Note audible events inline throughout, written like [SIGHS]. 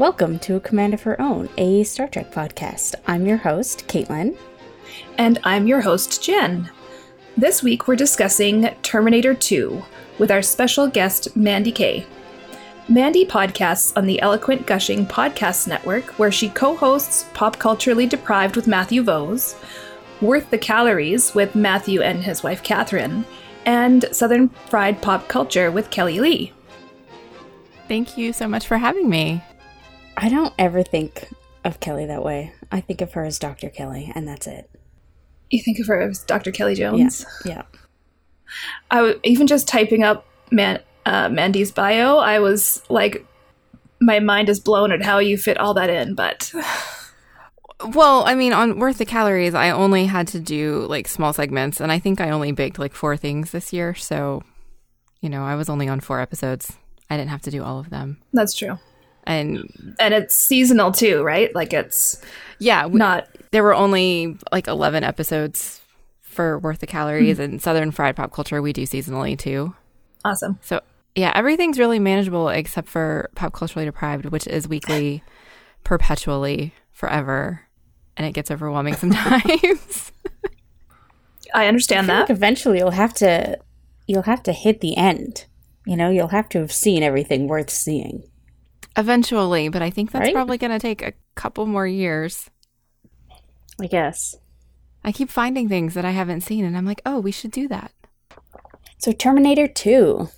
Welcome to A Command of Her Own, a Star Trek podcast. I'm your host, Caitlin. And I'm your host, Jenn. This week we're discussing Terminator 2 with our special guest, Mandi Kaye. Mandi podcasts on the Eloquent Gushing Podcast Network, where she co hosts Pop Culturally Deprived with Matthew Vose, Worth the Calories with Matthew and his wife Catherine, and Southern Fried Pop Culture with Kelly Lee. Thank you so much for having me. I don't ever think of Kelly that way. I think of her as Dr. Kelly, and that's it. You think of her as Dr. Kelly Jones? Yeah. yeah. I w- even just typing up Man- uh, Mandi's bio, I was like, my mind is blown at how you fit all that in, but. [SIGHS] Well, I mean, on Worth the Calories, I only had to do like small segments, and I think I only baked like four things this year. So, you know, I was only on four episodes. I didn't have to do all of them. That's true and and it's seasonal too, right? Like it's yeah, we, not. There were only like eleven episodes for Worth the Calories, mm-hmm. and Southern Fried Pop Culture we do seasonally too. Awesome. So yeah, everything's really manageable except for Pop Culturally Deprived, which is weekly, [LAUGHS] perpetually, forever, and it gets overwhelming [LAUGHS] sometimes. I understand I that. Like eventually, you'll have to you'll have to hit the end. You know, you'll have to have seen everything worth seeing. Eventually, but I think that's right? probably going to take a couple more years. I guess. I keep finding things that I haven't seen, and I'm like, oh, we should do that. So, Terminator 2,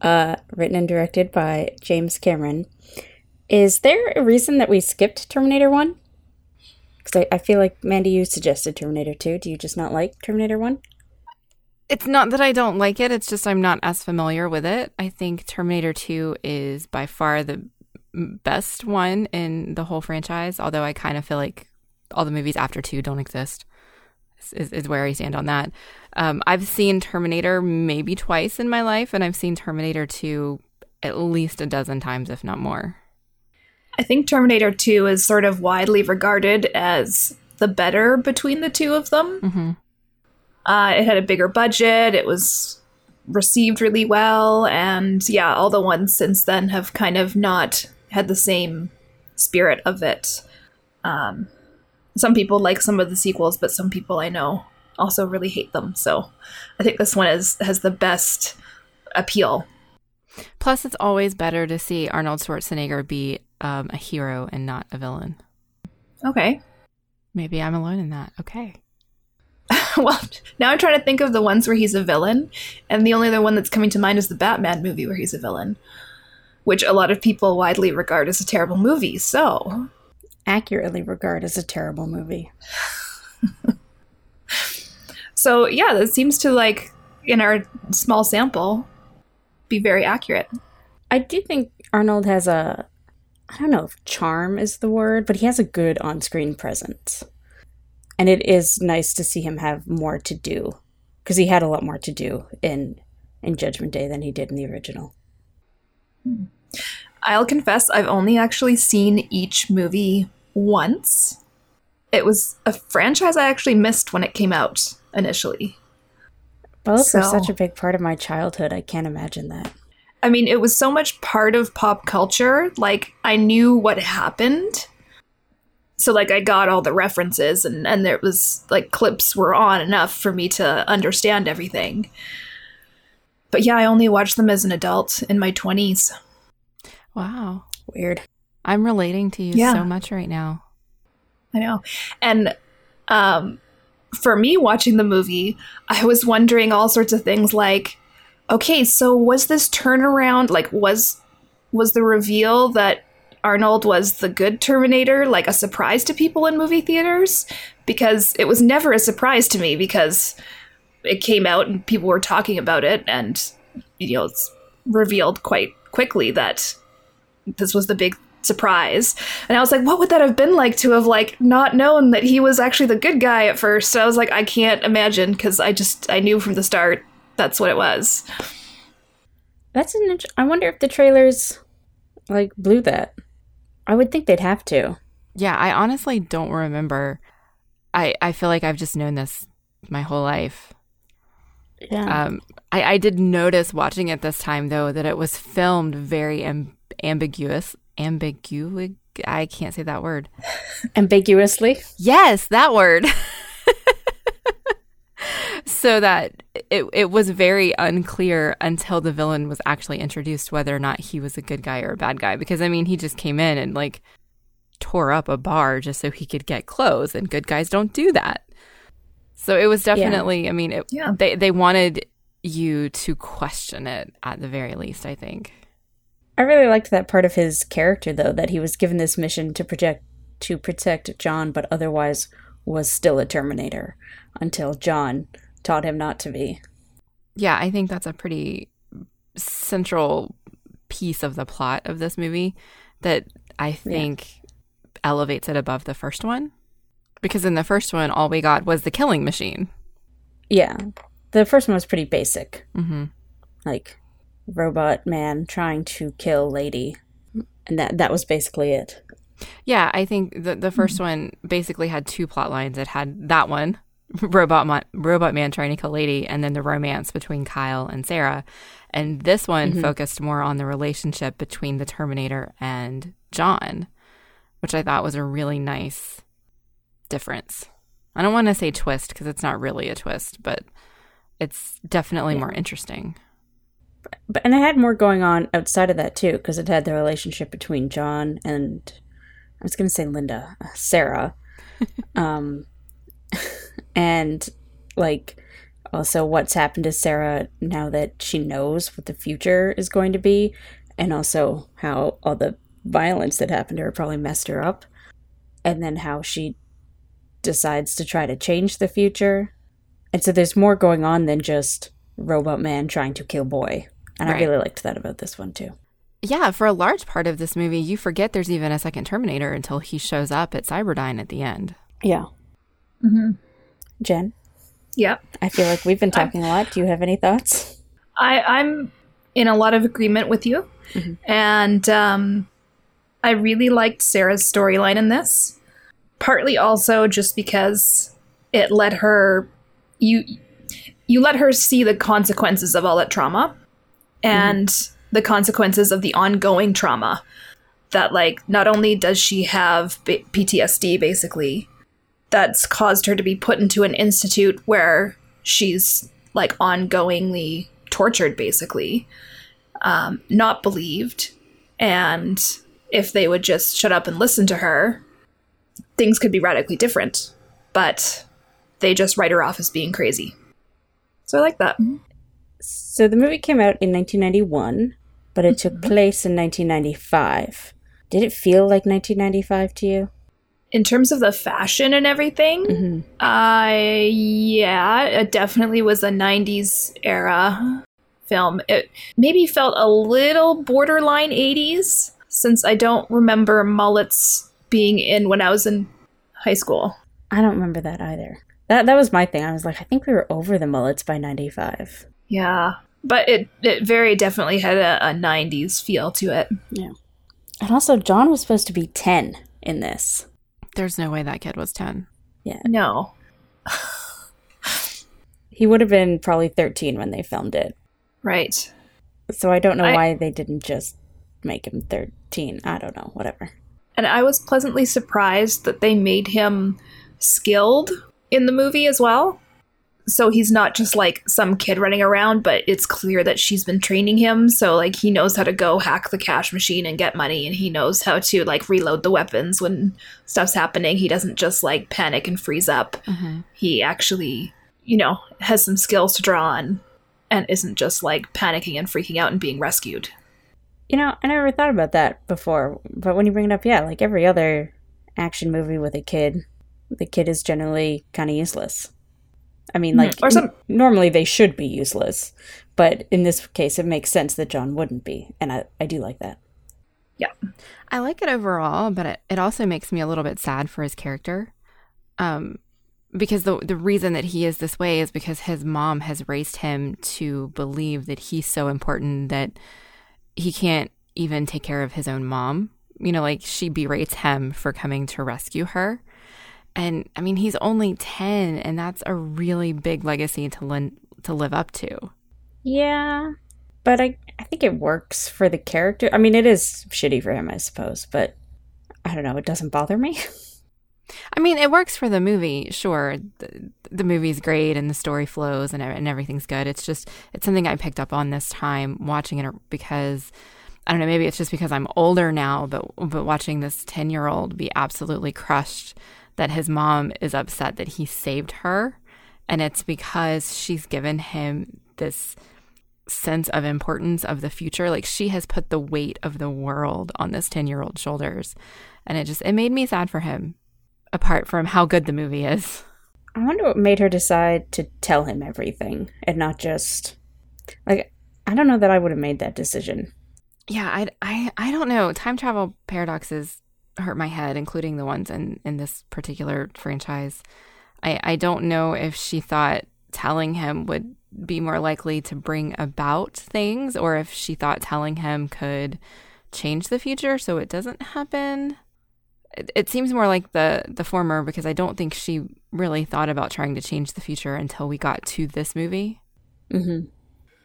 uh, written and directed by James Cameron. Is there a reason that we skipped Terminator 1? Because I, I feel like, Mandi, you suggested Terminator 2. Do you just not like Terminator 1? It's not that I don't like it, it's just I'm not as familiar with it. I think Terminator 2 is by far the best one in the whole franchise, although I kind of feel like all the movies after two don't exist. Is, is where I stand on that. Um, I've seen Terminator maybe twice in my life, and I've seen Terminator 2 at least a dozen times, if not more. I think Terminator 2 is sort of widely regarded as the better between the two of them. Mm-hmm. Uh, it had a bigger budget, it was received really well, and yeah, all the ones since then have kind of not had the same spirit of it. Um, some people like some of the sequels, but some people I know also really hate them. So I think this one is has the best appeal. Plus, it's always better to see Arnold Schwarzenegger be um, a hero and not a villain. Okay. Maybe I'm alone in that. Okay. [LAUGHS] well, now I'm trying to think of the ones where he's a villain, and the only other one that's coming to mind is the Batman movie where he's a villain which a lot of people widely regard as a terrible movie. So, accurately regard as a terrible movie. [LAUGHS] so, yeah, that seems to like in our small sample be very accurate. I do think Arnold has a I don't know if charm is the word, but he has a good on-screen presence. And it is nice to see him have more to do because he had a lot more to do in in Judgment Day than he did in the original. Hmm. I'll confess, I've only actually seen each movie once. It was a franchise I actually missed when it came out initially. Both so, were such a big part of my childhood. I can't imagine that. I mean, it was so much part of pop culture. Like, I knew what happened. So, like, I got all the references, and, and there was, like, clips were on enough for me to understand everything. But yeah, I only watched them as an adult in my 20s. Wow. Weird. I'm relating to you yeah. so much right now. I know. And um, for me watching the movie, I was wondering all sorts of things like, okay, so was this turnaround like was was the reveal that Arnold was the good Terminator like a surprise to people in movie theaters? Because it was never a surprise to me because it came out and people were talking about it and you know it's revealed quite quickly that this was the big surprise. And i was like what would that have been like to have like not known that he was actually the good guy at first? I was like i can't imagine because i just i knew from the start that's what it was. That's an int- i wonder if the trailers like blew that. I would think they'd have to. Yeah i honestly don't remember. I i feel like i've just known this my whole life yeah. Um, I, I did notice watching it this time though that it was filmed very ambiguous, ambigu. I can't say that word. Ambiguously. Yes, that word. [LAUGHS] so that it it was very unclear until the villain was actually introduced whether or not he was a good guy or a bad guy. Because I mean, he just came in and like tore up a bar just so he could get clothes, and good guys don't do that. So it was definitely. I mean, it, Yeah. they they wanted you to question it at the very least. I think. I really liked that part of his character though, that he was given this mission to protect to protect John, but otherwise was still a Terminator until John taught him not to be. Yeah, I think that's a pretty central piece of the plot of this movie that I think elevates it above the first one. Because in the first one, all we got was the killing machine. Yeah. The first one was pretty basic. hmm Like robot man trying to kill lady. And that that was basically it. Yeah, I think the the 1st one basically had two plot lines. It had that one, [LAUGHS] robot ma- robot man trying to kill lady, and then the romance between Kyle and Sarah. And this one focused more on the relationship between the Terminator and John, which I thought was a really nice difference. I don't want to say twist because it's not really a twist, but it's definitely Yeah. more interesting. But and it had more going on outside of that too, because it had the relationship between John and I was gonna say Linda, uh, Sarah, [LAUGHS] um, and like also what's happened to Sarah now that she knows what the future is going to be, and also how all the violence that happened to her probably messed her up, and then how she decides to try to change the future, and so there's more going on than just robot man trying to kill boy. And Right. I really liked that about this one too. Yeah, for a large part of this movie, you forget there's even a second Terminator until he shows up at Cyberdyne at the end. Yeah. Mm-hmm. Jenn, Yeah. I feel like we've been talking a lot. Do you have any thoughts? I, I'm in a lot of agreement with you. Mhm. And um, I really liked Sarah's storyline in this. Partly also just because it let her you you let her see the consequences of all that trauma and the consequences of the ongoing trauma that like not only does she have B- PTSD basically that's caused her to be put into an institute where she's like ongoingly tortured basically um, not believed. And if they would just shut up and listen to her things could be radically different but they just write her off as being crazy so i like that So the movie came out in 1991, but it took place in 1995. Did it feel like 1995 to you? in terms of the fashion and everything Mm-hmm. I yeah, it definitely was a 90s era film. It maybe felt a little borderline 80s since I don't remember mullets being in when I was in high school. I don't remember that either. That that was my thing. I was like, I think we were over the mullets by 95. Yeah. But it, it very definitely had a, a 90s feel to it. Yeah, and also, John was supposed to be 10 in this. There's no way that kid was 10. Yeah. No. [LAUGHS] He would have been probably 13 when they filmed it. Right. So I don't know I- why they didn't just make him 13. I don't know. Whatever. And I was pleasantly surprised that they made him skilled in the movie as well. So he's not just like some kid running around, but it's clear that she's been training him. So like he knows how to go hack the cash machine and get money, and he knows how to like reload the weapons when stuff's happening. He doesn't just like panic and freeze up. Mm-hmm. He actually, you know, has some skills to draw on and isn't just like panicking and freaking out and being rescued. You know, I never thought about that before, but when you bring it up, yeah, like every other action movie with a kid, the kid is generally kind of useless. I mean, like, Or some- n- normally they should be useless, but in this case, it makes sense that John wouldn't be, and I, I do like that. Yeah. I like it overall, but it, it also makes me a little bit sad for his character. Um, because the the reason that he is this way is because his mom has raised him to believe that he's so important that he can't even take care of his own mom. You know, like she berates him for coming to rescue her. And I mean, he's only 10 and that's a really big legacy to lin- to live up to. Yeah, but I I think it works for the character. I mean, it is shitty for him, I suppose, but I don't know. It doesn't bother me. [LAUGHS] I mean, it works for the movie, sure. The, the movie's great and the story flows and, and everything's good. It's just, it's something I picked up on this time watching it because, I don't know, maybe it's just because I'm older now, but, but watching this 10 year old be absolutely crushed that his mom is upset that he saved her. And it's because she's given him this sense of importance of the future. Like she has put the weight of the world on this 10 year old shoulders. And it just, it made me sad for him apart from how good the movie is. I wonder what made her decide to tell him everything and not just like I don't know that I would have made that decision. Yeah, I, I, I don't know. Time travel paradoxes hurt my head, including the ones in, in this particular franchise. I, I don't know if she thought telling him would be more likely to bring about things or if she thought telling him could change the future so it doesn't happen it, seems more like the the former because I don't think she really thought about trying to change the future until we got to this movie. Mm-hmm.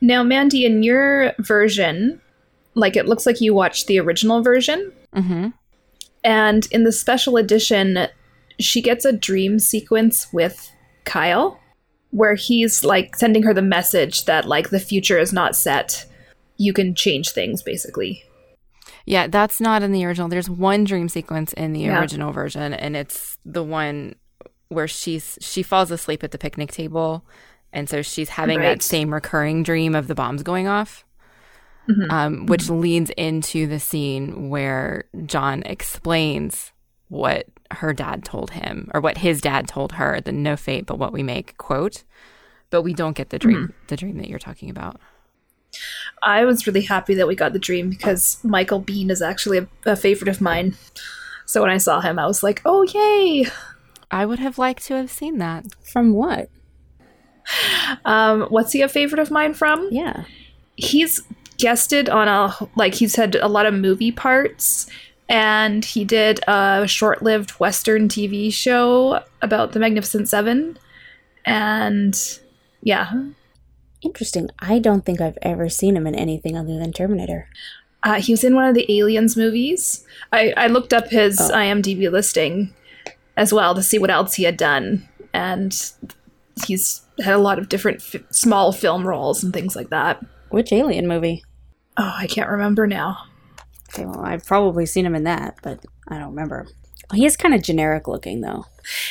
Now, Mandi, in your version, like it looks like you watched the original version, mm-hmm. and in the special edition, she gets a dream sequence with Kyle where he's like sending her the message that like the future is not set. You can change things, basically. Yeah, that's not in the original. There's one dream sequence in the yeah. original version, and it's the one where she's she falls asleep at the picnic table, and so she's having right. that same recurring dream of the bombs going off. Mm-hmm. Um, which mm-hmm. leads into the scene where John explains what her dad told him, or what his dad told her, the no fate but what we make quote. But we don't get the dream, mm-hmm. the dream that you're talking about. I was really happy that we got the dream because Michael Biehn is actually a, a favorite of mine. So when I saw him, I was like, "Oh yay!" I would have liked to have seen that. From what? Um, what's he a favorite of mine from? Yeah, he's guested on a like he's had a lot of movie parts, and he did a short-lived Western TV show about the Magnificent Seven, and yeah, Interesting. I don't think I've ever seen him in anything other than Terminator. Uh, he was in one of the Aliens movies. I, I looked up his oh. IMDb listing as well to see what else he had done, and he's had a lot of different f- small film roles and things like that. Which Alien movie? Oh, I can't remember now. Okay, well, I've probably seen him in that, but I don't remember. He is kind of generic looking, though.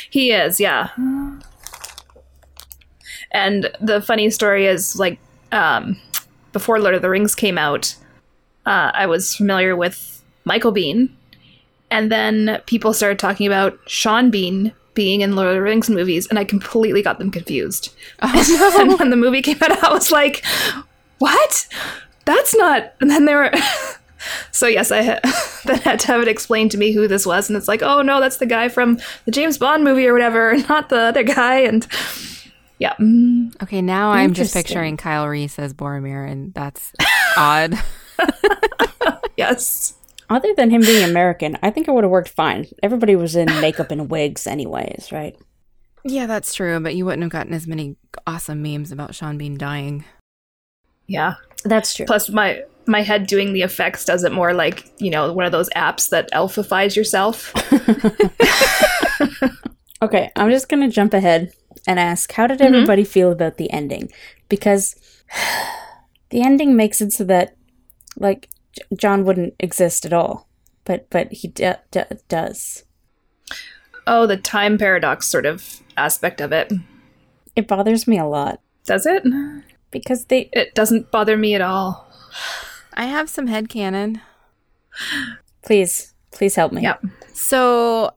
He is, yeah. And the funny story is like um, before Lord of the Rings came out, uh, I was familiar with Michael Biehn, and then people started talking about Sean Bean being in Lord of the Rings movies, and I completely got them confused. Oh, [LAUGHS] no. and when the movie came out, [LAUGHS] I was like, "What? That's not." And then they were. [LAUGHS] so yes, I ha- then had to have it explained to me who this was, and it's like, "Oh no, that's the guy from the James Bond movie or whatever, not the other guy." And yeah. Mm. Okay, now I'm just picturing Kyle Reese as Boromir, and that's odd. [LAUGHS] yes. Other than him being American, I think it would have worked fine. Everybody was in makeup and wigs, anyways, right? Yeah, that's true, but you wouldn't have gotten as many awesome memes about Sean Bean dying. Yeah, that's true. Plus, my my head doing the effects does it more like you know one of those apps that elfifies yourself. [LAUGHS] okay, I'm just gonna jump ahead and ask how did mm-hmm. everybody mm-hmm. feel about the ending? Because [SIGHS] the ending makes it so that like John wouldn't exist at all but but he d- d- does. Oh the time paradox sort of aspect of it. It bothers me a lot. Does it? Because they it doesn't bother me at all. I have some head canon please please help me. Yep. So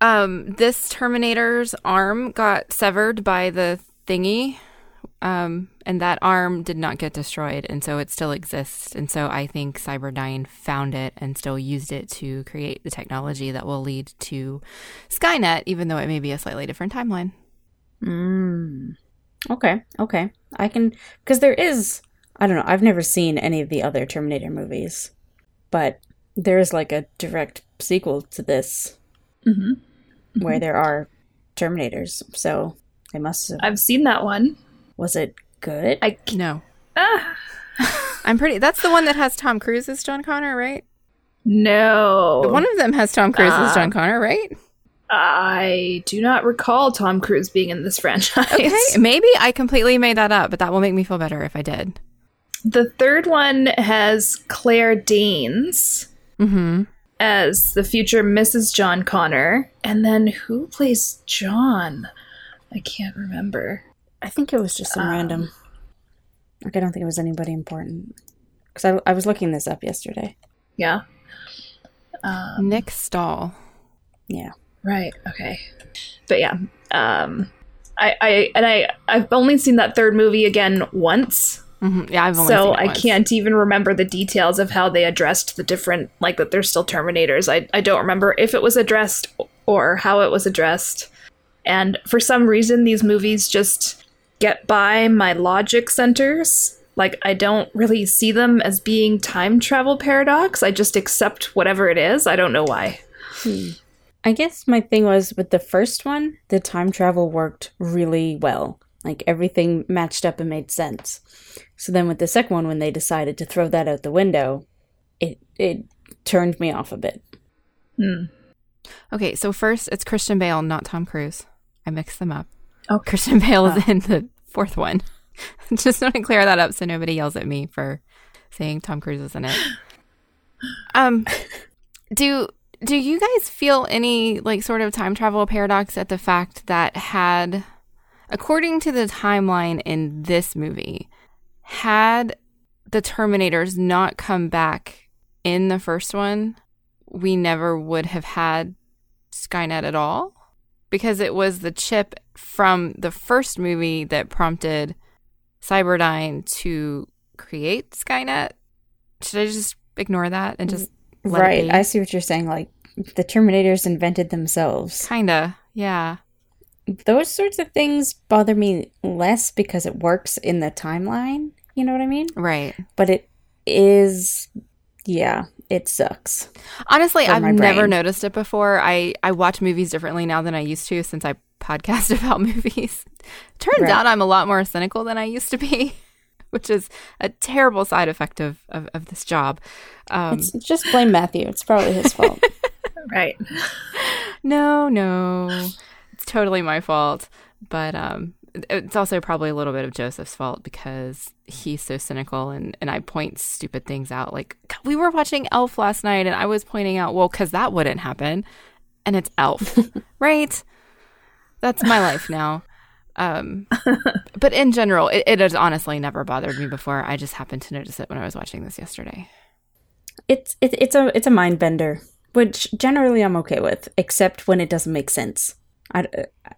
um, this Terminator's arm got severed by the thingy, um, and that arm did not get destroyed, and so it still exists. And so I think Cyberdyne found it and still used it to create the technology that will lead to Skynet, even though it may be a slightly different timeline. Mm. Okay, okay. I can because there is. I don't know. I've never seen any of the other Terminator movies, but there is like a direct sequel to this. Mm-hmm where mm-hmm. there are Terminators. So they must have. I've seen that one. Was it good? I no. Ah. [LAUGHS] I'm pretty. That's the one that has Tom Cruise as John Connor, right? No. One of them has Tom Cruise as Ah. John Connor, right? I do not recall Tom Cruise being in this franchise. Okay, [LAUGHS] maybe I completely made that up, but that will make me feel better if I did. The third one has Claire Danes Mm-hmm. As the future Mrs. John Connor. And then who plays John? I can't remember. I think it was just some Um, random. Like I don't think it was anybody important. Because I, I was looking this up yesterday. Yeah. Um, Nick Stahl. Yeah. Right. Okay. But yeah. Um I, I and I I've only seen that third movie again once. Hmm Yeah, I've only So seen it I once. can't even remember the details of how they addressed the different like that they're still Terminators. I I don't remember if it was addressed or how it was addressed. And for some reason these movies just get by my logic centers. Like I don't really see them as being time travel paradox. I just accept whatever it is. I don't know why. I guess my thing was with the first one, the time travel worked really well. Like everything matched up and made sense. So then with the second one, when they decided to throw that out the window, it it turned me off a bit. Hmm. Okay, so first it's Christian Bale, not Tom Cruise. I mixed them up. Okay. Christian Bale is in the fourth one. [LAUGHS] Just want to clear that up so nobody yells at me for saying Tom Cruise is in it. [SIGHS] Um, do do you guys feel any like sort of time travel paradox at the fact that had, according to the timeline in this movie, had the Terminators not come back in the first one, we never would have had Skynet at all? Because it was the chip from the first movie that prompted Cyberdyne to create Skynet. Should I just ignore that and just right. I see what you're saying. Like the Terminators invented themselves. kinda, yeah. Those sorts of things bother me less because it works in the timeline. You know what I mean? Right. But it is, yeah, it sucks. Honestly, I've never noticed it before. I I watch movies differently now than I used to since I podcast [LAUGHS] about movies. Turns Right. out I'm a lot more cynical than I used to be, [LAUGHS] which is a terrible side effect of of, of this job. Um, It's just blame Matthew. It's probably his fault. [LAUGHS] Right. no, no, it's totally my fault. But um, it's also probably a little bit of Joseph's fault because he's so cynical and, and I point stupid things out. Like, we were watching Elf last night and I was pointing out, well, because that wouldn't happen. And it's Elf, [LAUGHS] right? That's my life now. Um, but in general, it, it has honestly never bothered me before. I just happened to notice it when I was watching this yesterday. it's it, it's a it's a mind bender, which generally I'm okay with, except when it doesn't make sense. I,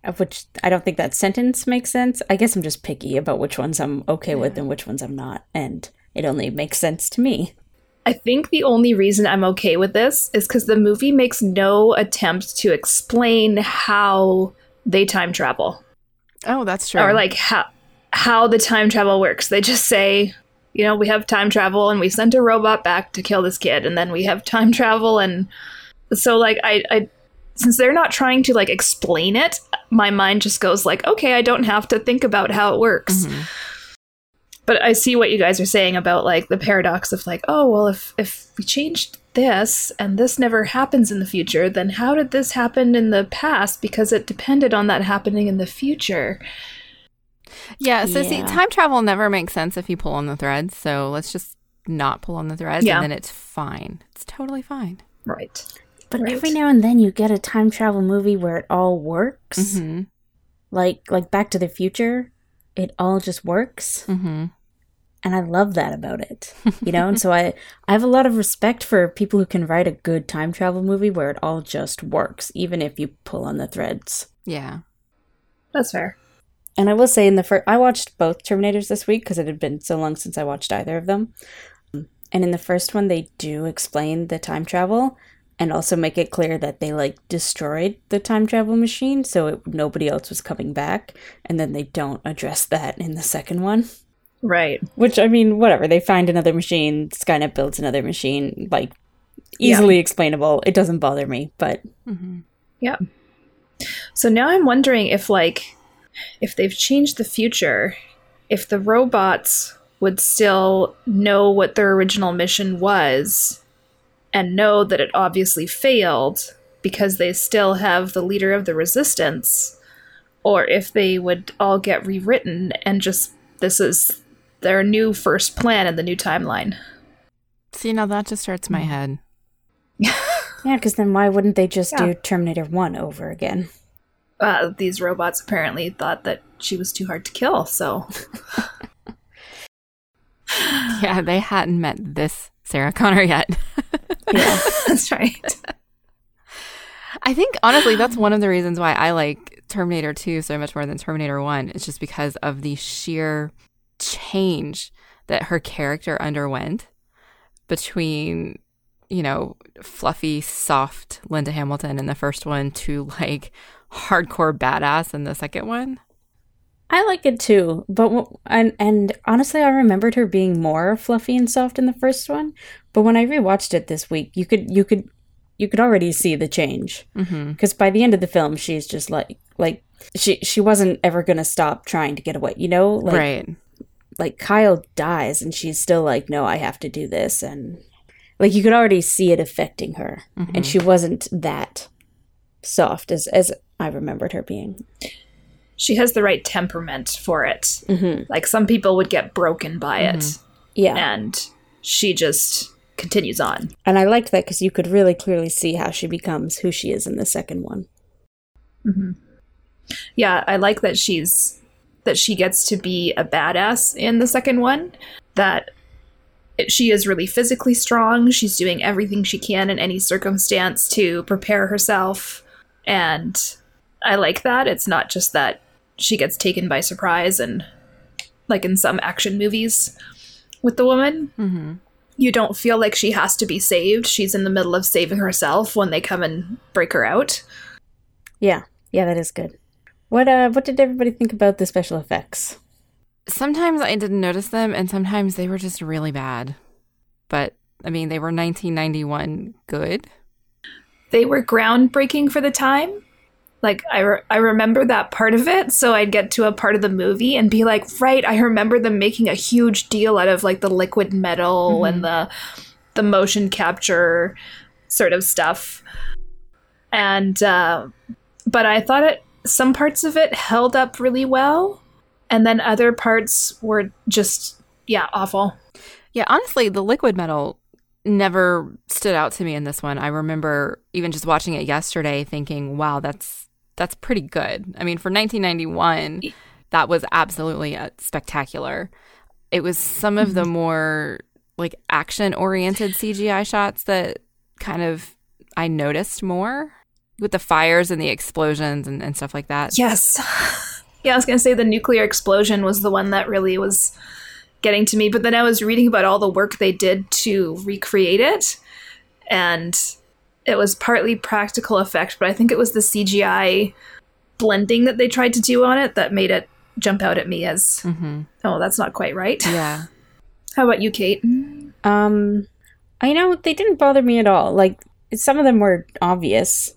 uh, which I don't think that sentence makes sense. I guess I'm just picky about which ones I'm okay with and which ones I'm not, and it only makes sense to me. I think the only reason I'm okay with this is because the movie makes no attempt to explain how they time travel Oh, that's true. or like how how the time travel works. They just say, you know, we have time travel and we sent a robot back to kill this kid, and then we have time travel, and so like I, I since they're not trying to like explain it, my mind just goes like, okay, I don't have to think about how it works. Mhm. but I see what you guys are saying about like the paradox of like, oh well, if if we changed this and this never happens in the future, then how did this happen in the past? Because it depended on that happening in the future. Yeah, so see, time travel never makes sense if you pull on the threads. So let's just not pull on the threads, Yeah. and then it's fine. It's totally fine. Right. But Right. every now and then you get a time travel movie where it all works. hmm Like like Back to the Future, it all just works, hmm and I love that about it. You know, and [LAUGHS] so I I have a lot of respect for people who can write a good time travel movie where it all just works, even if you pull on the threads. Yeah. That's fair. And I will say, in the first, I watched both Terminators this week because it had been so long since I watched either of them. And in the first one, they do explain the time travel and also make it clear that they like destroyed the time travel machine, so it, nobody else was coming back. And then they don't address that in the second one. Right. Which I mean, whatever. They find another machine. Skynet builds another machine. Like Yeah. easily explainable. It doesn't bother me, but hmm So now I'm wondering if like if they've changed the future, if the robots would still know what their original mission was and know that it obviously failed because they still have the leader of the resistance, or if they would all get rewritten and just this is their new first plan in the new timeline. See, now that just hurts my head. [LAUGHS] Yeah, because then why wouldn't they just Yeah. do Terminator 1 over again? Uh, these robots apparently thought that she was too hard to kill, so [LAUGHS] Yeah, they hadn't met this Sarah Connor yet. [LAUGHS] Yeah. [LAUGHS] that's right. I think honestly, that's one of the reasons why I like Terminator 2 so much more than Terminator 1. It's just because of the sheer change that her character underwent between, you know, fluffy, soft Linda Hamilton in the first one to like hardcore badass in the second one. I like it too, but w- and and honestly, I remembered her being more fluffy and soft in the first one. But when I rewatched it this week, you could you could you could already see the change Mm-hmm. because by the end of the film, she's just like like she she wasn't ever gonna stop trying to get away. You know, like right. like Kyle dies and she's still like, no, I have to do this, and like you could already see it affecting her, Mhm. and she wasn't that soft as as I remembered her being. She has the right temperament for it. Mm-hmm. Like some people would get broken by it, Yeah, and she just continues on. And I liked that because you could really clearly see how she becomes who she is in the second one. hmm Yeah, I like that she's that she gets to be a badass in the second one. That it, she is really physically strong. She's doing everything she can in any circumstance to prepare herself, and I like that. It's not just that she gets taken by surprise and like in some action movies with the woman Mm-hmm. you don't feel like she has to be saved. She's in the middle of saving herself when they come and break her out. Yeah, yeah, that is good. What uh, what did everybody think about the special effects? Sometimes I didn't notice them, and sometimes they were just really bad. But I mean, they were 1991 good. They were groundbreaking for the time. Like I, re- I remember that part of it, so I'd get to a part of the movie and be like, right, I remember them making a huge deal out of like the liquid metal and the the motion capture sort of stuff. And uh, but I thought it some parts of it held up really well, and then other parts were just yeah awful. Yeah, honestly, the liquid metal never stood out to me in this one. I remember even just watching it yesterday thinking, wow, that's that's pretty good. I mean, for 1991, that was absolutely uh, spectacular. It was some of the more like action oriented [SIGHS] CGI shots that kind of I noticed more with the fires and the explosions and, and stuff like that. Yes. [LAUGHS] Yeah, I was going to say the nuclear explosion was the one that really was getting to me, but then I was reading about all the work they did to recreate it, and it was partly practical effect, but I think it was the CGI blending that they tried to do on it that made it jump out at me as, hmm oh, that's not quite right. [LAUGHS] Yeah. How about you, Cait? Um, I know they didn't bother me at all. Like some of them were obvious,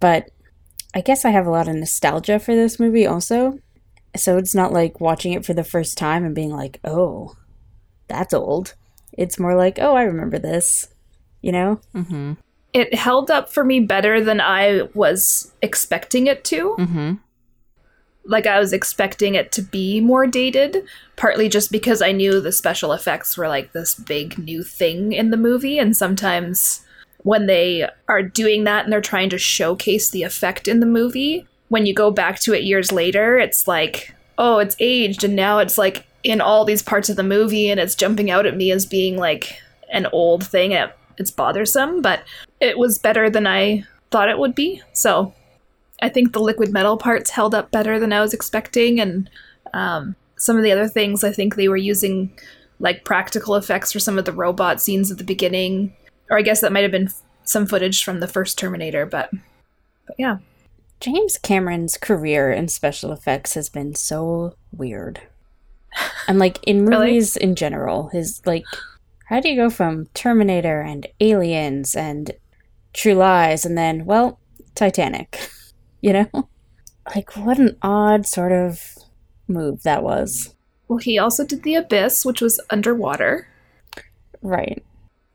but I guess I have a lot of nostalgia for this movie also. So it's not like watching it for the first time and being like, "Oh, that's old." It's more like, "Oh, I remember this." You know? hmm It held up for me better than I was expecting it to. hmm like I was expecting it to be more dated, partly just because I knew the special effects were like this big new thing in the movie, and sometimes when they are doing that and they're trying to showcase the effect in the movie, when you go back to it years later, it's like, oh, it's aged, and now it's like in all these parts of the movie, and it's jumping out at me as being like an old thing. And it, it's bothersome, but it was better than I thought it would be. So I think the liquid metal parts held up better than I was expecting, and um, some of the other things I think they were using like practical effects for some of the robot scenes at the beginning, or I guess that might have been f- some footage from the first Terminator, but but yeah, James Cameron's career in special effects has been so weird. And like in [LAUGHS] Really? movies in general, his like how do you go from Terminator and Aliens and True Lies and then well, Titanic. [LAUGHS] You know? Like what an odd sort of move that was. Well, he also did The Abyss, which was underwater. Right.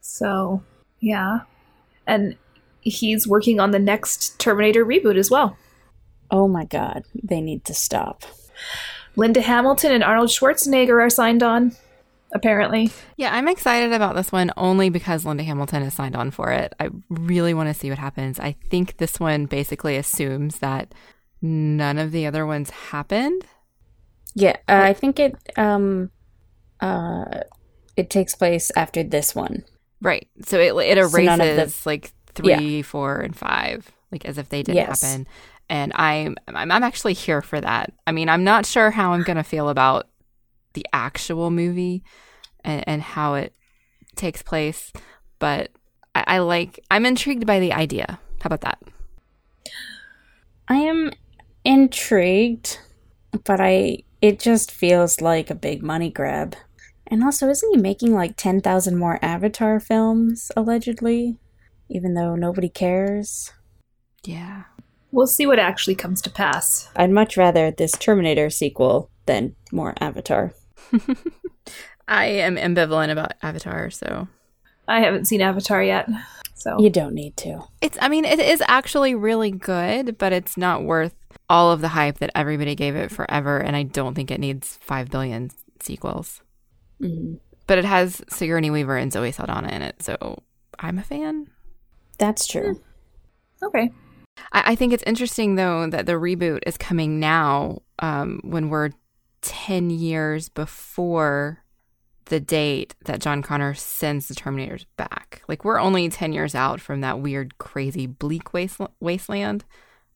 So, yeah. And he's working on the next Terminator reboot as well. Oh my god, they need to stop. Linda Hamilton and Arnold Schwarzenegger are signed on, apparently. Yeah, I'm excited about this one only because Linda Hamilton is signed on for it. I really want to see what happens. I think this one basically assumes that none of the other ones happened. Yeah, uh, I think it um uh it takes place after this one. Right. So it it So the- erases like three, four, and five, like as if they didn't Yes. happen. And I'm I'm I'm actually here for that. I mean, I'm not sure how I'm gonna feel about the actual movie and, and how it takes place, but I, I like I'm intrigued by the idea. How about that? I am intrigued, but I it just feels like a big money grab. And also, isn't he making like 10,000 more Avatar films allegedly, even though nobody cares? Yeah. We'll see what actually comes to pass. I'd much rather this Terminator sequel than more Avatar. I am ambivalent about Avatar, so I haven't seen Avatar yet. So, You don't need to. It's, I mean, it is actually really good, but it's not worth all of the hype that everybody gave it forever. And I don't think it needs 5 billion sequels. Mhm. But it has Sigourney Weaver and Zoe Saldana in it. So I'm a fan. That's true. okay. I, I think it's interesting, though, that the reboot is coming now um, when we're 10 years before the date that John Connor sends the Terminators back. Like, we're only 10 years out from that weird, crazy, bleak waste- wasteland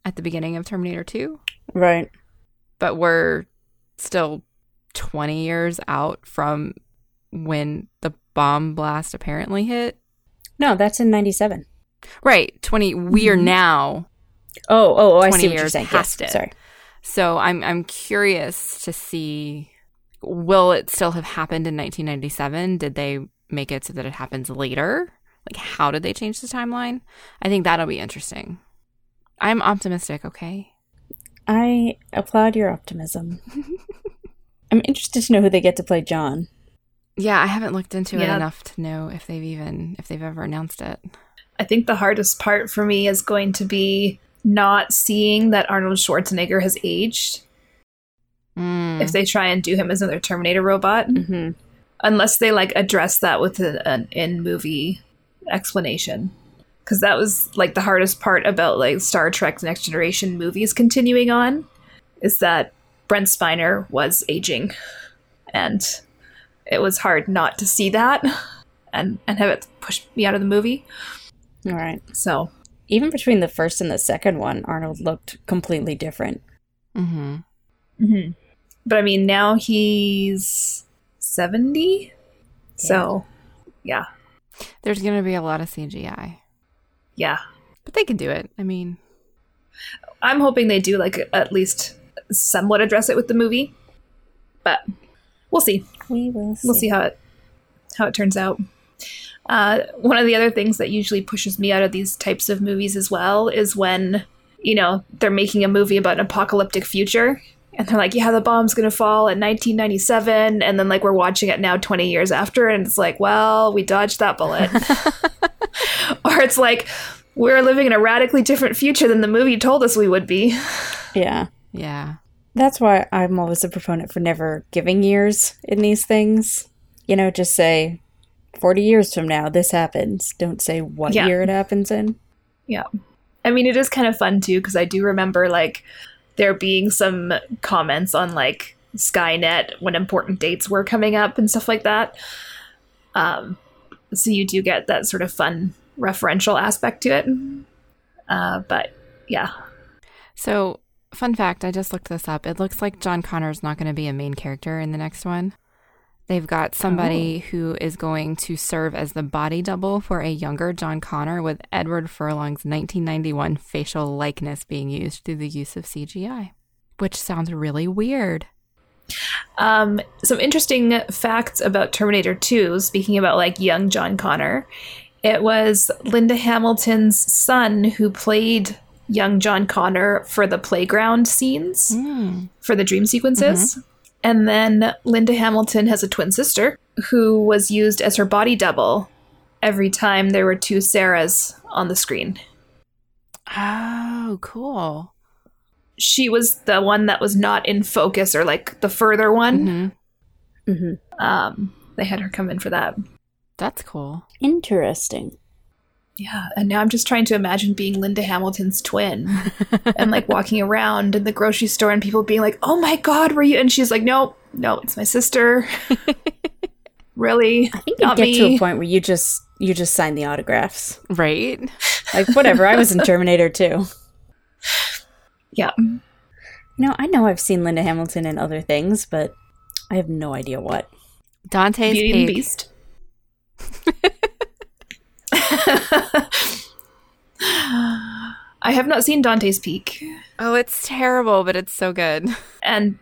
at the beginning of Terminator 2, Right. but we're still 20 years out from when the bomb blast apparently hit. No, that's in 97. Right, 20. We are Mhm. now Oh, oh, oh I see what you're saying. Yes, it. sorry. So I'm I'm curious to see will it still have happened in 1997? Did they make it so that it happens later? Like how did they change the timeline? I think that'll be interesting. I'm optimistic, okay? I applaud your optimism. [LAUGHS] I'm interested to know who they get to play John. Yeah, I haven't looked into it enough to know if they've even if they've ever announced it. I think the hardest part for me is going to be not seeing that Arnold Schwarzenegger has aged Mm. if they try and do him as another Terminator robot, Mm-hmm. unless they like address that with an, an in movie explanation. Because that was like the hardest part about like Star Trek Next Generation movies continuing on is that Brent Spiner was aging, and it was hard not to see that and and have it push me out of the movie. All right. So Even between the first and the second one, Arnold looked completely different. hmm hmm But I mean, now he's 70. So, yeah. There's going to be a lot of CGI. Yeah. But they can do it. I mean, I'm hoping they do, like, at least somewhat address it with the movie. But we'll see. We will see. We'll see how it how it turns out. Uh, one of the other things that usually pushes me out of these types of movies as well is when you know they're making a movie about an apocalyptic future and they're like, yeah, the bomb's gonna fall in 1997, and then like we're watching it now 20 years after, and it's like, well, we dodged that bullet. [LAUGHS] [LAUGHS] or it's like we're living in a radically different future than the movie told us we would be. Yeah. yeah. That's why I'm always a proponent for never giving years in these things. You know, just say 40 years from now this happens. Don't say what Yeah. year it happens in. Yeah. I mean, it is kind of fun too, because I do remember like there being some comments on like Skynet when important dates were coming up and stuff like that. Um, so you do get that sort of fun referential aspect to it. Uh, but yeah. So, fun fact I just looked this up. It looks like John Connor's not going to be a main character in the next one. They've got somebody who is going to serve as the body double for a younger John Connor with Edward Furlong's 1991 facial likeness being used through the use of CGI, which sounds really weird. Um, some interesting facts about Terminator 2, speaking about like young John Connor. It was Linda Hamilton's son who played young John Connor for the playground scenes. Mm. for the dream sequences. And then Linda Hamilton has a twin sister who was used as her body double every time there were two Sarahs on the screen. Oh, cool. She was the one that was not in focus or like the further one. hmm hmm Um, they had her come in for that. That's cool. Interesting. Yeah, and now I'm just trying to imagine being Linda Hamilton's twin and like [LAUGHS] walking around in the grocery store and people being like, "Oh my god, were you?" And she's like, "No, no, it's my sister." [LAUGHS] really? I think you Not get to a point where you just you just sign the autographs. Right? Like whatever. I was in Terminator too. [LAUGHS] Yeah. You know, I know I've seen Linda Hamilton in other things, but I have no idea what. Dante's Beauty and the Beast. [LAUGHS] I have not seen Dante's Peak. Oh, it's terrible, but it's so good. And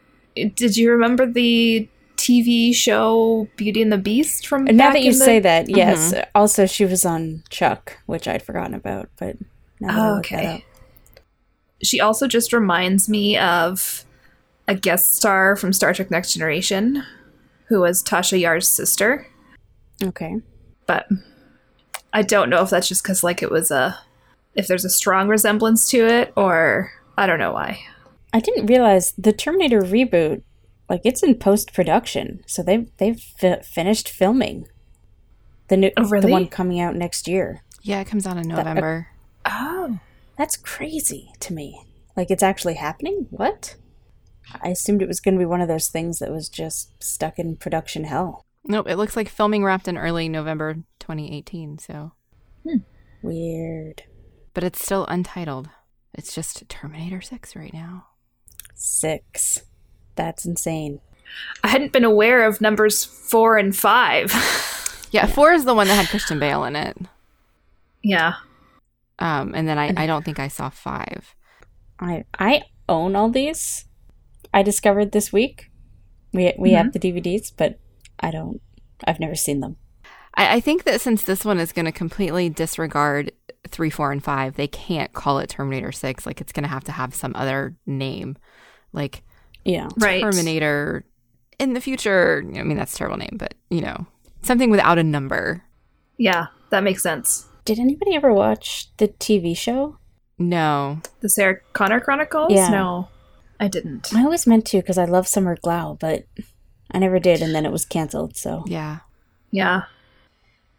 did you remember the TV show Beauty and the Beast from And now that you in the- say that, mm-hmm. yes. Also, she was on Chuck, which I'd forgotten about, but now that I Oh, look that okay. She also just reminds me of a guest star from Star Trek Next Generation who was Tasha Yar's sister. Okay. but I don't know if that's just cuz like it was a if there's a strong resemblance to it or I don't know why. I didn't realize the Terminator reboot, like it's in post production, so they've they've fi- finished filming the new Oh, the one coming out next year. Yeah, it comes out in uh, November. Oh. That's crazy to me. Like it's actually happening. What? I assumed it was going to be one of those things that was just stuck in production hell. Nope, it looks like filming wrapped in early November 2018, so. Weird. But it's still untitled. It's just Terminator 6 right now. Six. That's insane. I hadn't been aware of numbers 4 and 5. [LAUGHS] Yeah, 4 is the one that had Christian Bale in it. yeah. Um, and then I, [LAUGHS] I don't think I saw 5. I I own all these. I discovered this week. We we have the DVDs, but I don't. I've never seen them. I, I think that since this one is going to completely disregard 3, 4, and 5, they can't call it Terminator 6. Like, it's going to have to have some other name. Like, Yeah. Right. Terminator in the future. I mean, that's a terrible name, but, you know, something without a number. Yeah, that makes sense. Did anybody ever watch the TV show? No. The Sarah Connor Chronicles? Yeah. No. I didn't. I always meant to because I love Summer Glau, but I never did, and then it was canceled. So Yeah. Yeah.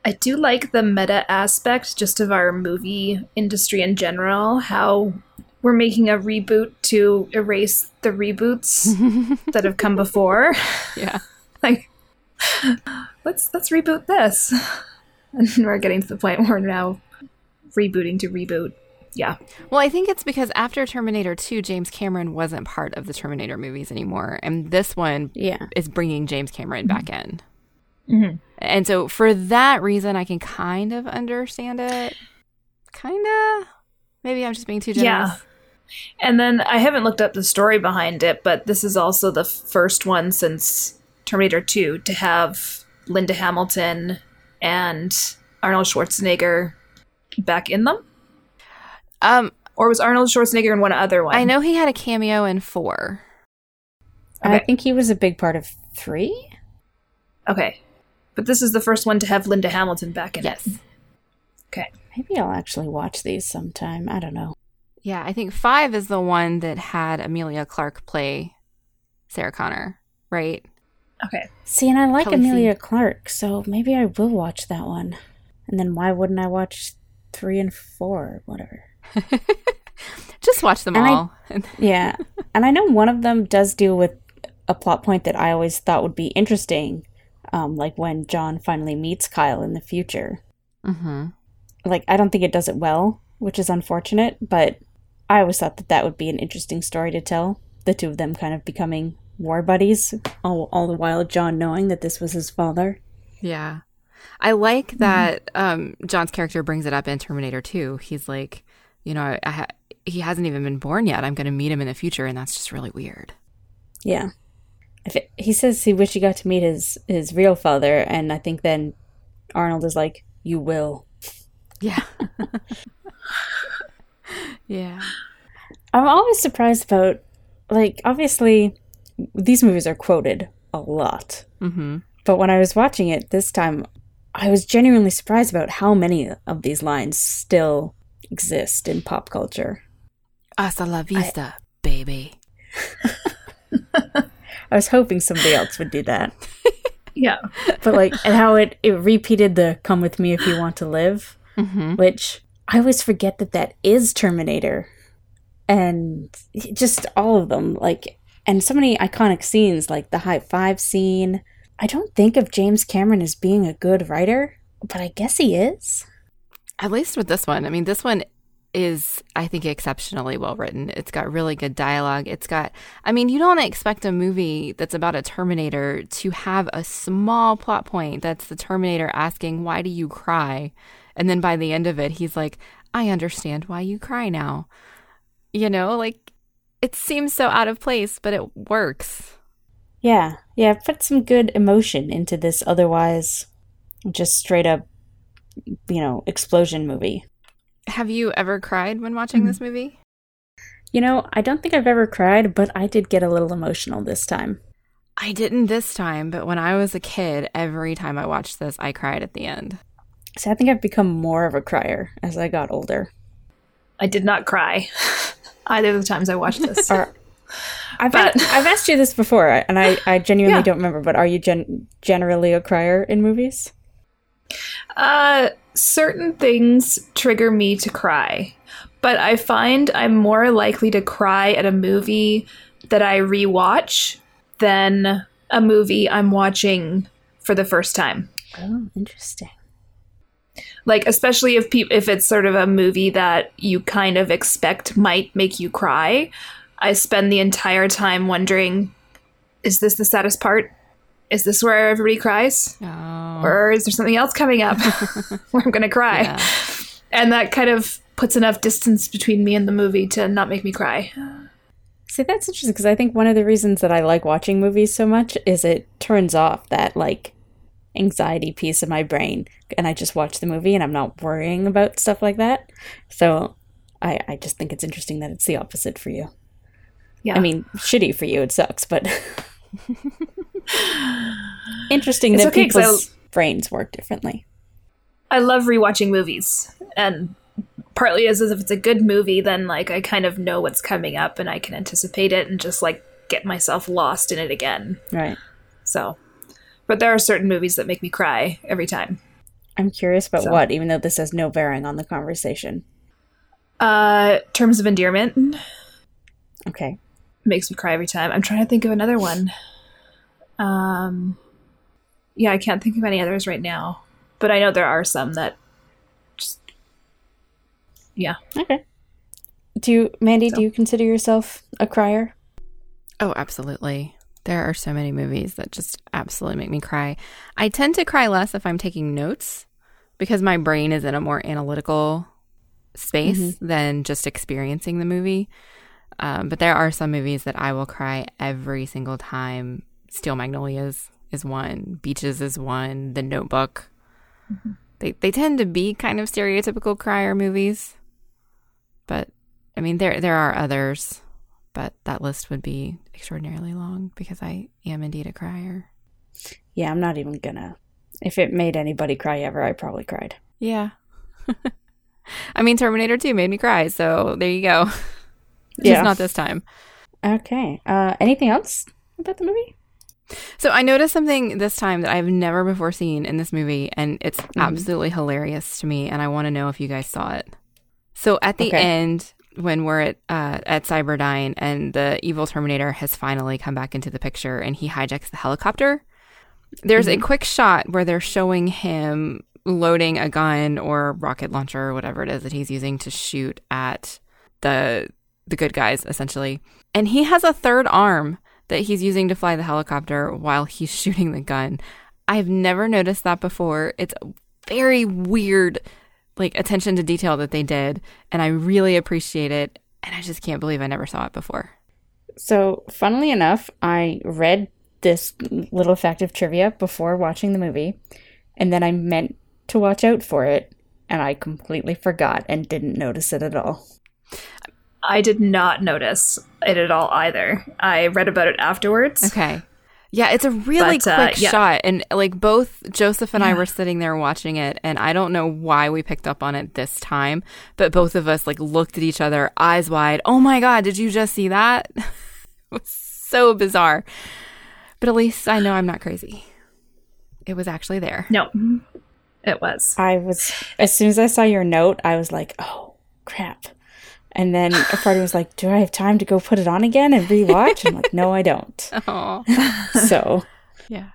I do like the meta aspect just of our movie industry in general, how we're making a reboot to erase the reboots [LAUGHS] that have come before. Yeah. [LAUGHS] like let's let's reboot this. [LAUGHS] And we're getting to the point where we're now rebooting to reboot. Yeah. Well, I think it's because after Terminator 2, James Cameron wasn't part of the Terminator movies anymore. And this one yeah, is bringing James Cameron back in. Mhm. And so for that reason, I can kind of understand it. Kind of. Maybe I'm just being too generous. Yeah. And then I haven't looked up the story behind it, but this is also the first one since Terminator 2 to have Linda Hamilton and Arnold Schwarzenegger back in them. Um, Or was Arnold Schwarzenegger in one other one? I know he had a cameo in 4. I think he was a big part of three. Okay. But this is the first one to have Linda Hamilton back in Yes. it. Okay. Maybe I'll actually watch these sometime. I don't know. Yeah, I think 5 is the one that had Emilia Clarke play Sarah Connor, right? Okay. See, and I like Kelly Emilia C. Clarke, so maybe I will watch that one. And then why wouldn't I watch three and four, whatever? [LAUGHS] Just watch them And I- all. [LAUGHS] Yeah, and I know one of them does deal with a plot point that I always thought would be interesting, um, like when John finally meets Kyle in the future. mm-hmm. Like, I don't think it does it well, which is unfortunate, but I always thought that that would be an interesting story to tell. The two of them kind of becoming war buddies, all, all the while John knowing that this was his father. Yeah. I like that um, John's character brings it up in Terminator 2. He's like, you know, I ha- he hasn't even been born yet. I'm going to meet him in the future, and that's just really weird. Yeah. If it, he says he wish he got to meet his his real father, and I think then Arnold is like, "You will." Yeah. [LAUGHS] yeah. I'm always surprised about, like, obviously, these movies are quoted a lot. Mm-hmm. But when I was watching it this time, I was genuinely surprised about how many of these lines still exist in pop culture. Hasta la vista, baby. [LAUGHS] I was hoping somebody else would do that. [LAUGHS] Yeah. But like and how it, it repeated the come with me if you want to live, Mm-hmm. which I always forget that that is Terminator. And just all of them like and so many iconic scenes like the high five scene. I don't think of James Cameron as being a good writer, but I guess he is. At least with this one. I mean, this one is, I think, exceptionally well written. It's got really good dialogue. It's got, I mean, you don't expect a movie that's about a Terminator to have a small plot point that's the Terminator asking, Why do you cry? And then by the end of it, he's like, I understand why you cry now. You know, like it seems so out of place, but it works. Yeah, yeah, put some good emotion into this otherwise just straight up, you know, explosion movie. Have you ever cried when watching this mm. movie? You know, I don't think I've ever cried, but I did get a little emotional this time. I didn't this time, but when I was a kid, every time I watched this, I cried at the end. So I think I've become more of a crier as I got older. I did not cry [LAUGHS] either of the times I watched this. Are, I've, But- a- I've asked you this before, and I, I genuinely Yeah. don't remember, but are you gen- generally a crier in movies? Uh, certain things trigger me to cry, but I find I'm more likely to cry at a movie that I rewatch than a movie I'm watching for the first time. Oh, interesting. Like especially if peop if it's sort of a movie that you kind of expect might make you cry, I spend the entire time wondering is this the saddest part? Is this where everybody cries? Oh. Or is there something else coming up [LAUGHS] [LAUGHS] where I'm going to cry? Yeah. and that kind of puts enough distance between me and the movie to not make me cry. See, that's interesting because I think one of the reasons that I like watching movies so much is it turns off that like anxiety piece of my brain, and I just watch the movie and I'm not worrying about stuff like that. So I, I just think it's interesting that it's the opposite for you. Yeah. I mean, shitty for you, it sucks, but [LAUGHS] interesting It's that okay 'cause I- people's brains work differently. I love rewatching movies, and partly is as if it's a good movie, then like I kind of know what's coming up and I can anticipate it and just like get myself lost in it again. Right. So, but there are certain movies that make me cry every time. I'm curious about So- what, even though this has no bearing on the conversation. Uh, Terms of Endearment Okay. makes me cry every time. I'm trying to think of another one. Um, yeah, I can't think of any others right now, but I know there are some that just yeah. Okay. Do you, Mandi, So- do you consider yourself a crier? Oh, absolutely. There are so many movies that just absolutely make me cry. I tend to cry less if I'm taking notes because my brain is in a more analytical space than just experiencing the movie. Um, but there are some movies that I will cry every single time. Steel Magnolias is one, Beaches is one, The Notebook. They they tend to be kind of stereotypical crier movies, but I mean there there are others but that list would be extraordinarily long because I am indeed a crier. Yeah, I'm not even gonna. If it made anybody cry ever, I probably cried. Yeah. [LAUGHS] I mean, Terminator 2 made me cry, so there you go. [LAUGHS] Yeah. Not this time. Okay. Uh, anything else about the movie? So I noticed something this time that I've never before seen in this movie, and it's absolutely hilarious to me, and I want to know if you guys saw it. So at the Okay. end, when we're at uh, at Cyberdyne and the evil Terminator has finally come back into the picture, and he hijacks the helicopter, there's a quick shot where they're showing him loading a gun or rocket launcher or whatever it is that he's using to shoot at the the good guys essentially. And he has a third arm that he's using to fly the helicopter while he's [LAUGHS] shooting the gun. I've never noticed that before. It's very weird like attention to detail that they did and I really appreciate it and I just can't believe I never saw it before. So, funnily enough, I read this little fact of trivia before watching the movie, and then I meant to watch out for it, and I completely forgot and didn't notice it at all. I did not notice it at all either. I read about it afterwards. Okay. Yeah, it's a really But, uh, quick yeah. shot. And like both Joseph and I were sitting there watching it, and I don't know why we picked up on it this time, but both of us like looked at each other, eyes wide. Oh my God, did you just see that? [LAUGHS] it was so bizarre. But at least I know I'm not crazy. It was actually there. No, it was. I was as soon as I saw your note, I was like, "Oh crap!" And then a part of was like, "Do I have time to go put it on again and rewatch?" I'm like, "No, I don't." [LAUGHS] [LAUGHS] So yeah.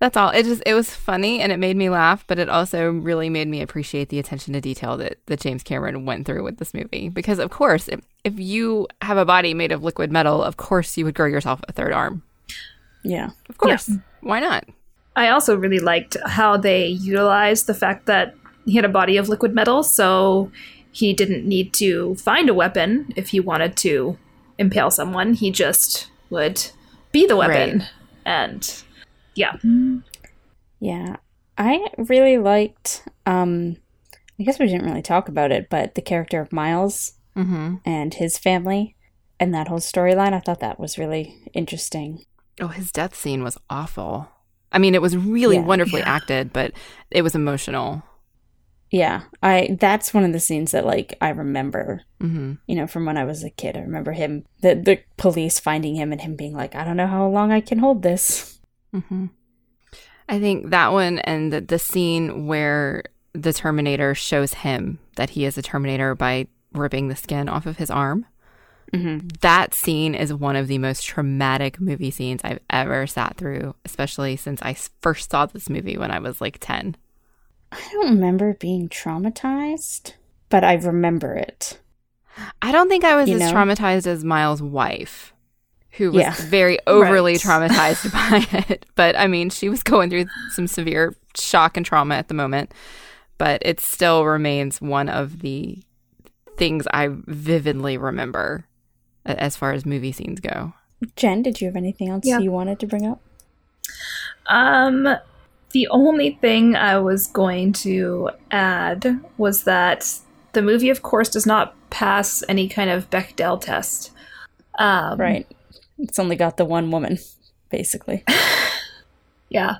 That's all. It just it was funny and it made me laugh, but it also really made me appreciate the attention to detail that, that James Cameron went through with this movie. Because of course, if, if you have a body made of liquid metal, of course you would grow yourself a third arm. yeah, Of course. Why not? I also really liked how they utilized the fact that he had a body of liquid metal, so he didn't need to find a weapon if he wanted to impale someone. He just would be the weapon. Right. And yeah. yeah. I really liked. um I guess we didn't really talk about it, but the character of Miles Mm-hmm. and his family and that whole storyline, I thought that was really interesting. Oh, his death scene was awful. I mean, it was really Yeah. wonderfully Yeah. acted, but it was emotional. Yeah, I that's one of the scenes that like I remember Mm-hmm. you know, from when I was a kid. I remember him, the the police finding him and him being like, I don't know how long I can hold this. Mm-hmm. I think that one and the, the scene where the Terminator shows him that he is a Terminator by ripping the skin off of his arm. Mm-hmm. That scene is one of the most traumatic movie scenes I've ever sat through, especially since I first saw this movie when I was like 10. I don't remember being traumatized, but I remember it. I don't think I was You as know? traumatized as Miles' wife, who was Yeah. very overly Right. traumatized [LAUGHS] by it. But I mean, she was going through some severe shock and trauma at the moment. But it still remains one of the things I vividly remember as far as movie scenes go. Jenn, did you have anything else Yeah. you wanted to bring up? Um, the only thing I was going to add was that the movie, of course, does not pass any kind of Bechdel test. Um, Right. It's only got the one woman, basically. [LAUGHS] Yeah.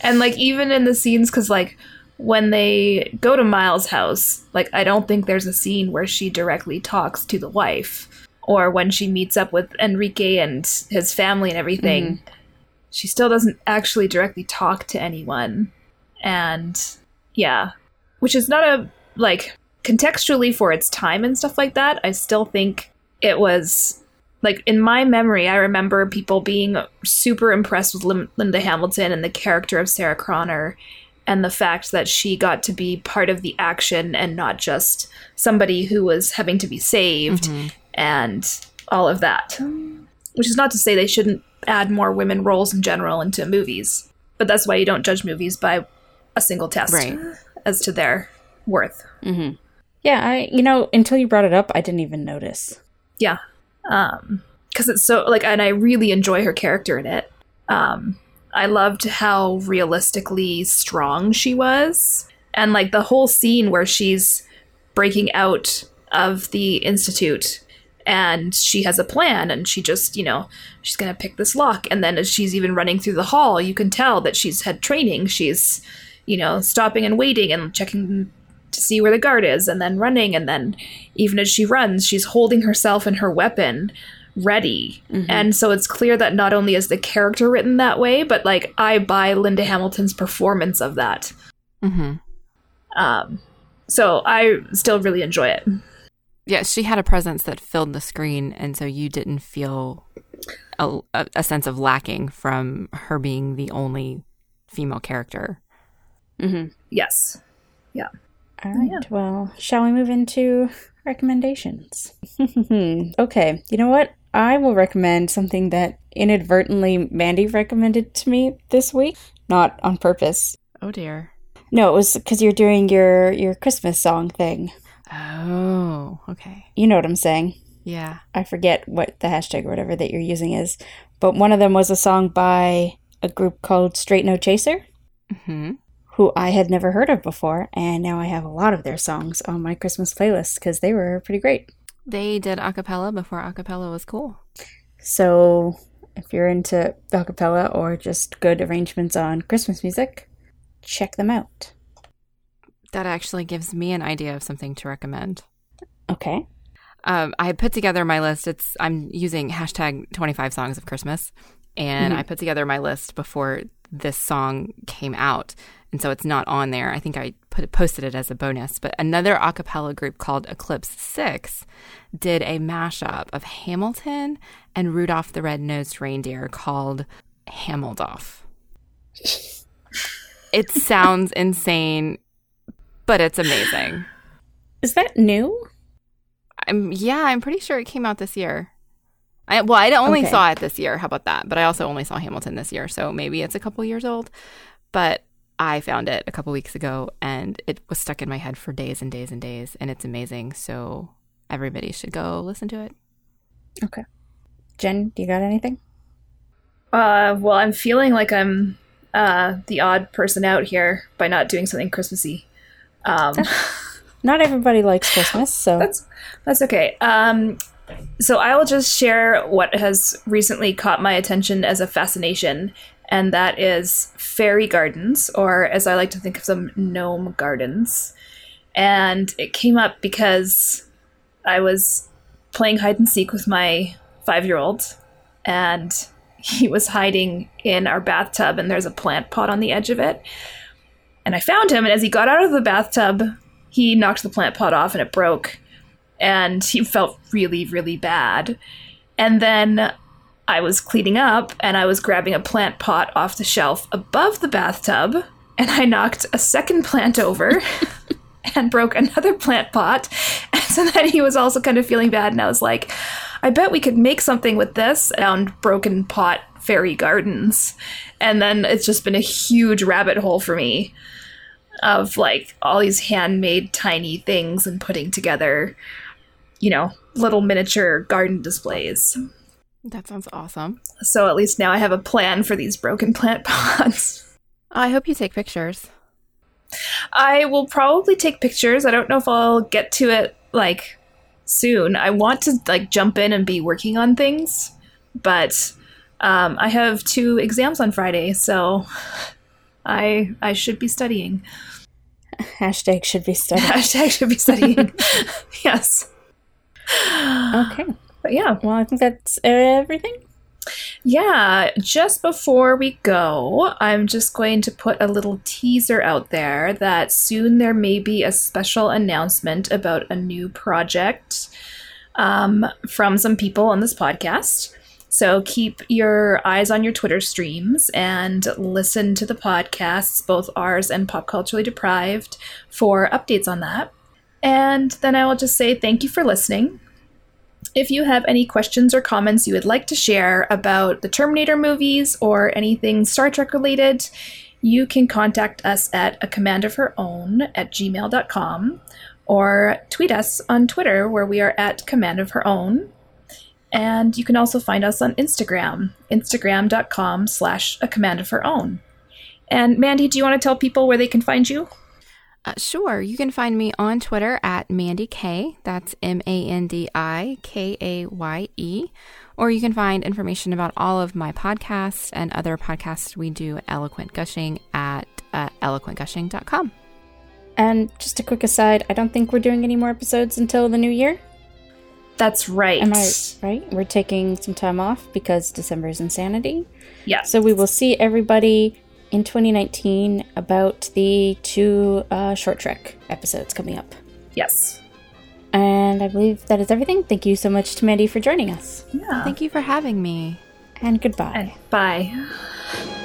And like even in the scenes cuz like when they go to Miles' house, like I don't think there's a scene where she directly talks to the wife or when she meets up with Enrique and his family and everything. She still doesn't actually directly talk to anyone. And yeah, which is not a like contextually for its time and stuff like that. I still think it was like in my memory, I remember people being super impressed with Lim- Linda Hamilton and the character of Sarah Connor, and the fact that she got to be part of the action and not just somebody who was having to be saved mm-hmm. and all of that. Which is not to say they shouldn't add more women roles in general into movies, but that's why you don't judge movies by a single test Right. as to their worth. Mm-hmm. Yeah, I you know until you brought it up, I didn't even notice. yeah um because it's so like and i really enjoy her character in it um i loved how realistically strong she was and like the whole scene where she's breaking out of the institute and she has a plan and she just you know she's gonna pick this lock. And then as she's even running through the hall you can tell that she's had training. She's you know stopping and waiting and checking to see where the guard is and then running. And then even as she runs she's holding herself and her weapon ready. And so it's clear that not only is the character written that way but like i buy linda hamilton's performance of that. Mm-hmm. um so i still really enjoy it Yeah, she had a presence that filled the screen, and so you didn't feel a, a, a sense of lacking from her being the only female character. Mm-hmm. yes Yeah. All right. Well, shall we move into recommendations? [LAUGHS] okay. You know what? I will recommend something that inadvertently Mandi recommended to me this week, not on purpose. Oh dear. No, it was because you're doing your your Christmas song thing. Oh, okay. You know what I'm saying? Yeah. I forget what the hashtag or whatever that you're using is, but one of them was a song by a group called Straight No Chaser, hmm who I had never heard of before, and now I have a lot of their songs on my Christmas playlist because they were pretty great. They did a cappella before a cappella was cool. So if you're into a cappella or just good arrangements on Christmas music, check them out. That actually gives me an idea of something to recommend. Okay. Um, I put together my list. It's I'm using hashtag 25 songs of Christmas, and Mhm. I put together my list before this song came out, and so it's not on there. I think I put posted it as a bonus. But another a cappella group called Eclipse Six did a mashup of Hamilton and Rudolph the Red-Nosed Reindeer called Hamildolph. it sounds insane, but it's amazing. Is that new? I'm yeah, I'm pretty sure it came out this year. I well, I only Okay. saw it this year. How about that? But I also only saw Hamilton this year, so maybe it's a couple years old. But I found it a couple weeks ago, and it was stuck in my head for days and days and days, and it's amazing. So everybody should go listen to it. Okay. Jenn, do you got anything? Uh, well, I'm feeling like I'm uh, the odd person out here by not doing something Christmassy. Um, [LAUGHS] Not everybody likes Christmas, so that's that's okay. Um, so I will just share what has recently caught my attention as a fascination, and that is fairy gardens, or as I like to think of them, gnome gardens. And it came up because I was playing hide and seek with my five year old, and he was hiding in our bathtub, and there's a plant pot on the edge of it. And I found him, and as he got out of the bathtub, he knocked the plant pot off and it broke. And he felt really, really bad. And then I was cleaning up and I was grabbing a plant pot off the shelf above the bathtub, and I knocked a second plant over [LAUGHS] and broke another plant pot. And so then he was also kind of feeling bad, and I was like, I bet we could make something with this around broken pot fairy gardens. And then it's just been a huge rabbit hole for me of like all these handmade tiny things and putting together, you know, little miniature garden displays. That sounds awesome. So at least now I have a plan for these broken plant [LAUGHS] pots. I hope you take pictures. I will probably take pictures. I don't know if I'll get to it like soon. I want to like jump in and be working on things, but um, I have two exams on Friday, so I I should be studying. Hashtag should be studied. Hashtag should be studying. [LAUGHS] yes. okay. But yeah, Well, I think that's everything. Yeah, just before we go, I'm just going to put a little teaser out there that soon there may be a special announcement about a new project um, from some people on this podcast. So keep your eyes on your Twitter streams and listen to the podcasts, both ours and Pop Culturally Deprived, for updates on that. And then I will just say thank you for listening. If you have any questions or comments you would like to share about the Terminator movies or anything Star Trek related, you can contact us at a command of her own at gmail.com or tweet us on Twitter where we are at command of her own. And you can also find us on Instagram, instagram.com slash a command of her own. And Mandi, do you want to tell people where they can find you? Uh, sure. You can find me on Twitter at Mandi Kaye. That's M A N D I K A Y E. Or you can find information about all of my podcasts and other podcasts we do at Eloquent Gushing at uh, eloquentgushing.com. And just a quick aside, I don't think we're doing any more episodes until the new year. That's right. Am I right? We're taking some time off because December is insanity. Yes. So we will see everybody in 2019 about the two uh, short trek episodes coming up. Yes. And I believe that is everything. Thank you so much to Mandi for joining us. Yeah. Thank you for having me. And goodbye. And bye.